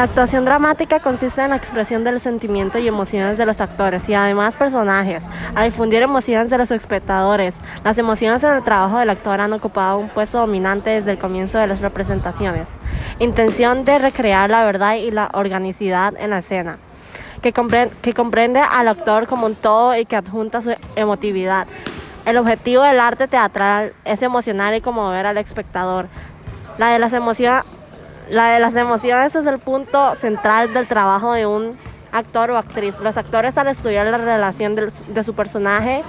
La actuación dramática consiste en la expresión del sentimiento y emociones de los actores y además personajes, a difundir emociones de los espectadores. Las emociones en el trabajo del actor han ocupado un puesto dominante desde el comienzo de las representaciones. Intención de recrear la verdad y la organicidad en la escena, que que comprende al actor como un todo y que adjunta su emotividad. El objetivo del arte teatral es emocionar y conmover al espectador. La de las emociones la de las emociones es el punto central del trabajo de un actor o actriz. Los actores al estudiar la relación de, su personaje,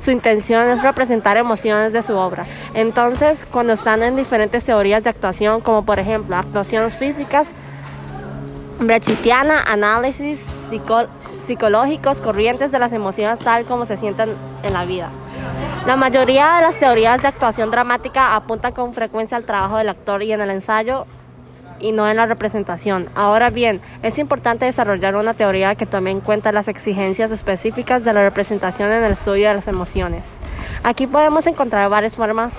su intención es representar emociones de su obra. Entonces, cuando están en diferentes teorías de actuación, como por ejemplo actuaciones físicas, brechitiana, análisis psicológicos, corrientes de las emociones tal como se sienten en la vida. La mayoría de las teorías de actuación dramática apuntan con frecuencia al trabajo del actor y en el ensayo y no en la representación. Ahora bien, es importante desarrollar una teoría que tome en cuenta las exigencias específicas de la representación en el estudio de las emociones. Aquí podemos encontrar varias formas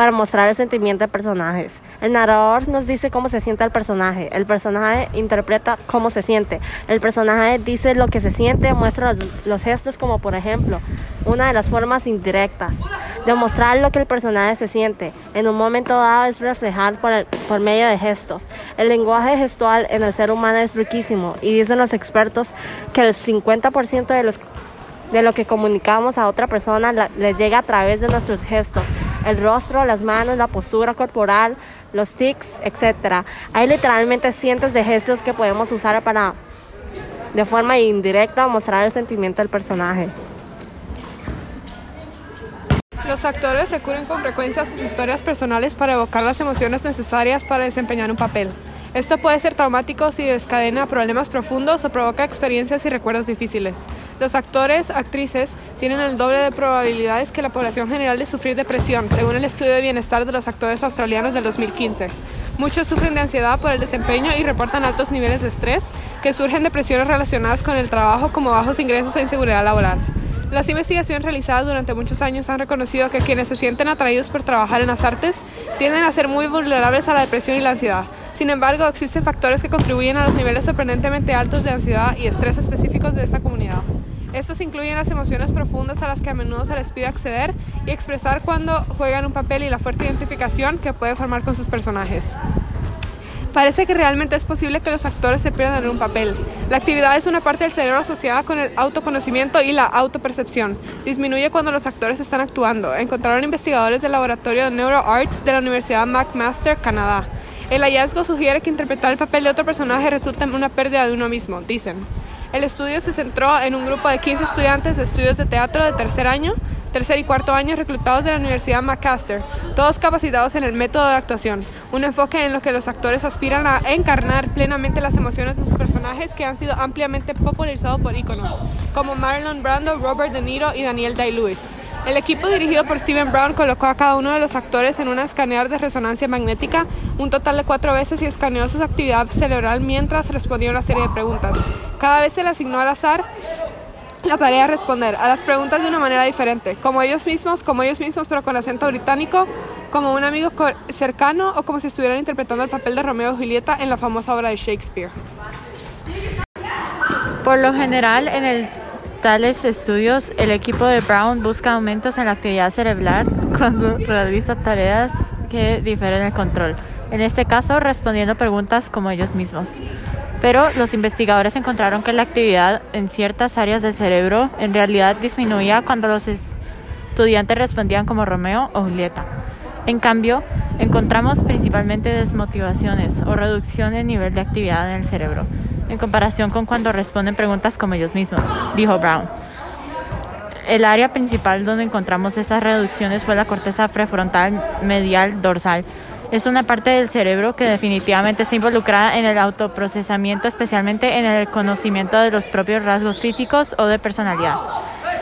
para mostrar el sentimiento de personajes. El narrador nos dice cómo se siente el personaje, el personaje interpreta cómo se siente, el personaje dice lo que se siente, muestra los, gestos como por ejemplo una de las formas indirectas. Demostrar lo que el personaje se siente en un momento dado es reflejar por, por medio de gestos. El lenguaje gestual en el ser humano es riquísimo y dicen los expertos que el 50% de, los, de lo que comunicamos a otra persona le llega a través de nuestros gestos el rostro, las manos, la postura corporal, los tics, etc. Hay literalmente cientos de gestos que podemos usar para, de forma indirecta, mostrar el sentimiento del personaje. Los actores recurren con frecuencia a sus historias personales para evocar las emociones necesarias para desempeñar un papel. Esto puede ser traumático si descadena problemas profundos o provoca experiencias y recuerdos difíciles. Los actores, actrices, tienen el doble de probabilidades que la población general de sufrir depresión, según el estudio de bienestar de los actores australianos del 2015. Muchos sufren de ansiedad por el desempeño y reportan altos niveles de estrés que surgen de presiones relacionadas con el trabajo como bajos ingresos e inseguridad laboral. Las investigaciones realizadas durante muchos años han reconocido que quienes se sienten atraídos por trabajar en las artes tienden a ser muy vulnerables a la depresión y la ansiedad, sin embargo, existen factores que contribuyen a los niveles sorprendentemente altos de ansiedad y estrés específicos de esta comunidad. Estos incluyen las emociones profundas a las que a menudo se les pide acceder y expresar cuando juegan un papel y la fuerte identificación que puede formar con sus personajes. Parece que realmente es posible que los actores se pierdan en un papel. La actividad es una parte del cerebro asociada con el autoconocimiento y la autopercepción. Disminuye cuando los actores están actuando, encontraron investigadores del laboratorio de NeuroArts de la Universidad McMaster, Canadá. El hallazgo sugiere que interpretar el papel de otro personaje resulta en una pérdida de uno mismo, dicen. El estudio se centró en un grupo de 15 estudiantes de estudios de teatro de tercer año, tercer y cuarto año reclutados de la Universidad McMaster, todos capacitados en el método de actuación, un enfoque en lo que los actores aspiran a encarnar plenamente las emociones de sus personajes que han sido ampliamente popularizados por íconos, como Marlon Brando, Robert De Niro y Daniel Day-Lewis. El equipo dirigido por Steven Brown colocó a cada uno de los actores en una escaneador de resonancia magnética un total de cuatro veces y escaneó su actividad cerebral mientras respondía una serie de preguntas. Cada vez se le asignó al azar la tarea de responder a las preguntas de una manera diferente, como ellos mismos, como ellos mismos pero con acento británico, como un amigo cercano o como si estuvieran interpretando el papel de Romeo y Julieta en la famosa obra de Shakespeare. Por lo general, en el tales estudios, el equipo de Brown busca aumentos en la actividad cerebral cuando realiza tareas que difieren el control, en este caso respondiendo preguntas como ellos mismos. Pero los investigadores encontraron que la actividad en ciertas áreas del cerebro en realidad disminuía cuando los estudiantes respondían como Romeo o Julieta. En cambio, encontramos principalmente desmotivaciones o reducción de nivel de actividad en el cerebro, en comparación con cuando responden preguntas como ellos mismos, dijo Brown. El área principal donde encontramos estas reducciones fue la corteza prefrontal medial dorsal. Es una parte del cerebro que definitivamente está involucrada en el autoprocesamiento, especialmente en el conocimiento de los propios rasgos físicos o de personalidad.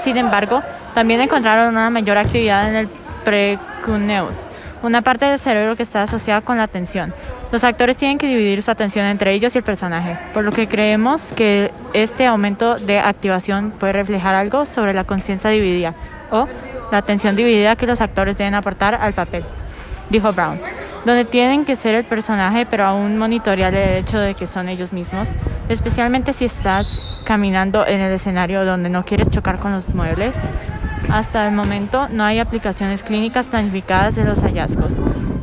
Sin embargo, también encontraron una mayor actividad en el precuneus, una parte del cerebro que está asociada con la atención. Los actores tienen que dividir su atención entre ellos y el personaje, por lo que creemos que este aumento de activación puede reflejar algo sobre la conciencia dividida o la atención dividida que los actores deben aportar al papel, dijo Brown. donde tienen que ser el personaje pero aún monitorear el hecho de que son ellos mismos, especialmente si estás caminando en el escenario donde no quieres chocar con los muebles. Hasta el momento no hay aplicaciones clínicas planificadas de los hallazgos,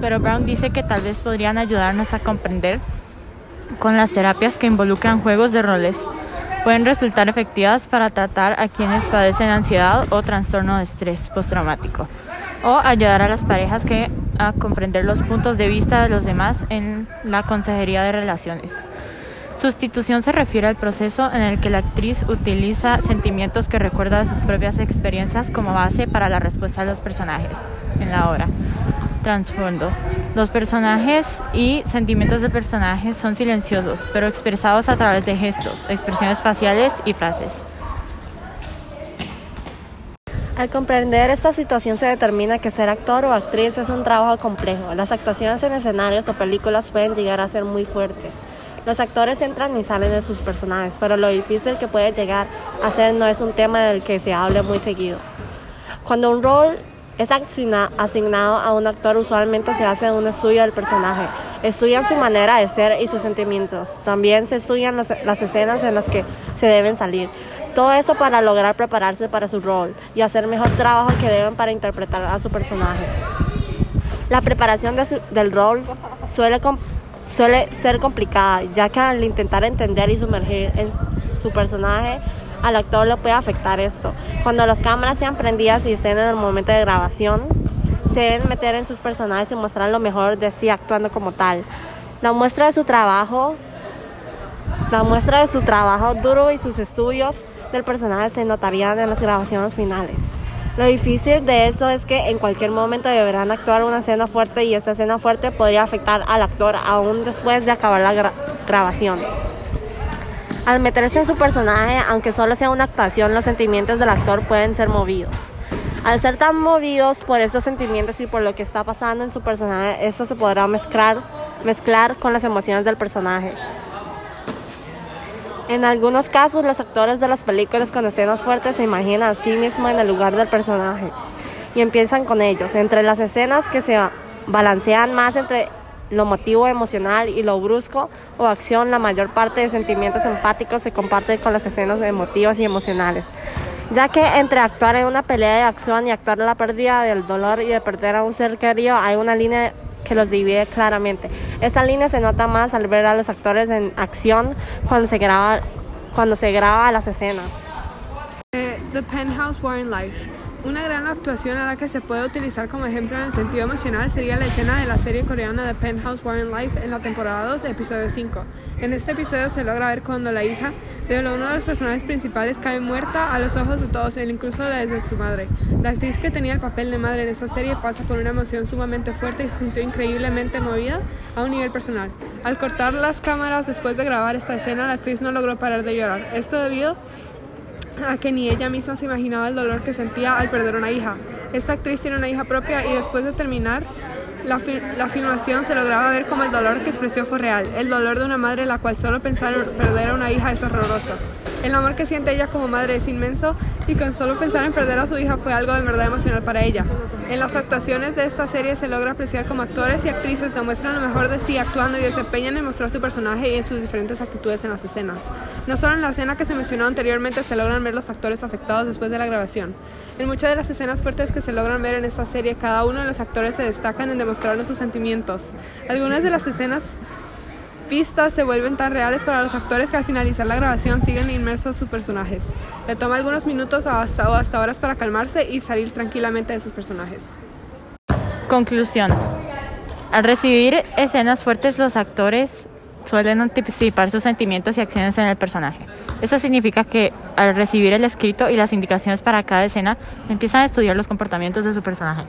pero Brown dice que tal vez podrían ayudarnos a comprender con las terapias que involucran juegos de roles. Pueden resultar efectivas para tratar a quienes padecen ansiedad o trastorno de estrés postraumático o ayudar a las parejas que a comprender los puntos de vista de los demás en la consejería de relaciones. Sustitución se refiere al proceso en el que la actriz utiliza sentimientos que recuerda de sus propias experiencias como base para la respuesta de los personajes en la obra. Transfondo. Los personajes y sentimientos de personajes son silenciosos, pero expresados a través de gestos, expresiones faciales y frases. Al comprender esta situación se determina que ser actor o actriz es un trabajo complejo. Las actuaciones en escenarios o películas pueden llegar a ser muy fuertes. Los actores entran y salen de sus personajes, pero lo difícil que puede llegar a ser no es un tema del que se hable muy seguido. Cuando un rol es asignado a un actor, usualmente se hace un estudio del personaje. Estudian su manera de ser y sus sentimientos. También se estudian las, escenas en las que se deben salir. Todo esto para lograr prepararse para su rol y hacer mejor trabajo que deben para interpretar a su personaje. La preparación del rol suele suele ser complicada, ya que al intentar entender y sumergir en su personaje, al actor le puede afectar esto. Cuando las cámaras sean prendidas y estén en el momento de grabación, se deben meter en sus personajes y mostrar lo mejor de sí actuando como tal. La muestra de su trabajo, la muestra de su trabajo duro y sus estudios del personaje se notarían en las grabaciones finales. Lo difícil de esto es que en cualquier momento deberán actuar una escena fuerte y esta escena fuerte podría afectar al actor aún después de acabar la grabación. Al meterse en su personaje, aunque solo sea una actuación, los sentimientos del actor pueden ser movidos. Al ser tan movidos por estos sentimientos y por lo que está pasando en su personaje, esto se podrá mezclar, mezclar con las emociones del personaje. En algunos casos, los actores de las películas con escenas fuertes se imaginan a sí mismos en el lugar del personaje y empiezan con ellos. Entre las escenas que se balancean más entre lo motivo emocional y lo brusco o acción, la mayor parte de sentimientos empáticos se comparten con las escenas emotivas y emocionales. Ya que entre actuar en una pelea de acción y actuar en la pérdida del dolor y de perder a un ser querido hay una línea que los divide claramente. Esta línea se nota más al ver a los actores en acción cuando se graba, cuando se graba las escenas. Eh, the Penthouse War in Life. Una gran actuación a la que se puede utilizar como ejemplo en el sentido emocional sería la escena de la serie coreana The Penthouse War in Life en la temporada 2, episodio 5. En este episodio se logra ver cuando la hija de uno de los personajes principales cae muerta a los ojos de todos, e incluso la de su madre. La actriz que tenía el papel de madre en esa serie pasa por una emoción sumamente fuerte y se sintió increíblemente movida a un nivel personal. Al cortar las cámaras después de grabar esta escena, la actriz no logró parar de llorar. Esto debido a que ni ella misma se imaginaba el dolor que sentía al perder una hija. Esta actriz tiene una hija propia y después de terminar la, la, filmación se lograba ver como el dolor que expresó fue real, el dolor de una madre la cual solo pensar en perder a una hija es horroroso. El amor que siente ella como madre es inmenso y con solo pensar en perder a su hija fue algo de verdad emocional para ella. En las actuaciones de esta serie se logra apreciar como actores y actrices demuestran lo mejor de sí actuando y desempeñan en mostrar su personaje y en sus diferentes actitudes en las escenas. No solo en la escena que se mencionó anteriormente se logran ver los actores afectados después de la grabación. En muchas de las escenas fuertes que se logran ver en esta serie, cada uno de los actores se destacan en demostrarnos sus sentimientos. Algunas de las escenas pistas se vuelven tan reales para los actores que al finalizar la grabación siguen inmersos sus personajes. Le toma algunos minutos hasta, o hasta horas para calmarse y salir tranquilamente de sus personajes. Conclusión. Al recibir escenas fuertes, los actores suelen anticipar sus sentimientos y acciones en el personaje. Eso significa que al recibir el escrito y las indicaciones para cada escena, empiezan a estudiar los comportamientos de su personaje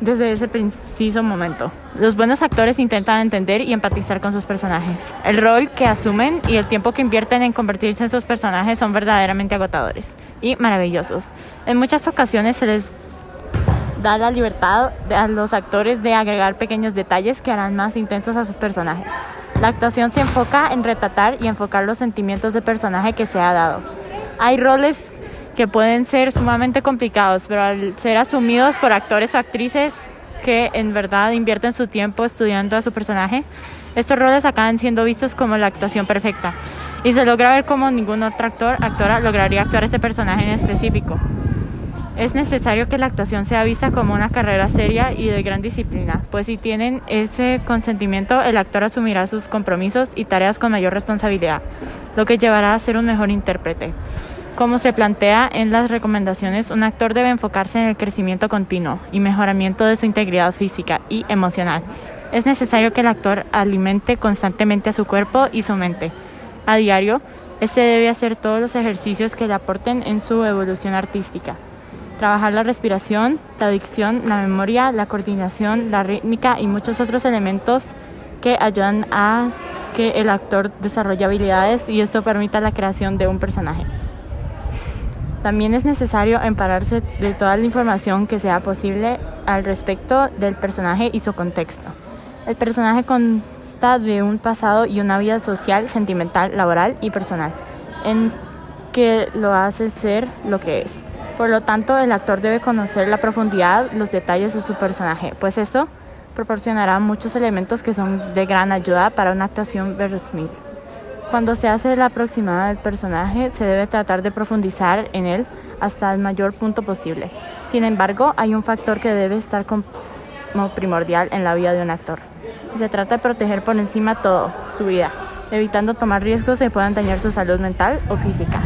desde ese preciso momento. Los buenos actores intentan entender y empatizar con sus personajes. El rol que asumen y el tiempo que invierten en convertirse en sus personajes son verdaderamente agotadores y maravillosos. En muchas ocasiones se les da la libertad a los actores de agregar pequeños detalles que harán más intensos a sus personajes. La actuación se enfoca en retratar y enfocar los sentimientos del personaje que se ha dado. Hay roles que pueden ser sumamente complicados, pero al ser asumidos por actores o actrices que en verdad invierten su tiempo estudiando a su personaje, estos roles acaban siendo vistos como la actuación perfecta y se logra ver cómo ningún otro actor actora lograría actuar ese personaje en específico. Es necesario que la actuación sea vista como una carrera seria y de gran disciplina, pues si tienen ese consentimiento, el actor asumirá sus compromisos y tareas con mayor responsabilidad, lo que llevará a ser un mejor intérprete. Como se plantea en las recomendaciones, un actor debe enfocarse en el crecimiento continuo y mejoramiento de su integridad física y emocional. Es necesario que el actor alimente constantemente a su cuerpo y su mente. A diario, este debe hacer todos los ejercicios que le aporten en su evolución artística trabajar la respiración, la dicción, la memoria, la coordinación, la rítmica y muchos otros elementos que ayudan a que el actor desarrolle habilidades y esto permita la creación de un personaje. También es necesario empararse de toda la información que sea posible al respecto del personaje y su contexto. El personaje consta de un pasado y una vida social, sentimental, laboral y personal, en que lo hace ser lo que es. Por lo tanto, el actor debe conocer la profundidad, los detalles de su personaje, pues esto proporcionará muchos elementos que son de gran ayuda para una actuación verosímil. Cuando se hace la aproximada del personaje, se debe tratar de profundizar en él hasta el mayor punto posible. Sin embargo, hay un factor que debe estar como primordial en la vida de un actor. Se trata de proteger por encima todo, su vida, evitando tomar riesgos que puedan dañar su salud mental o física.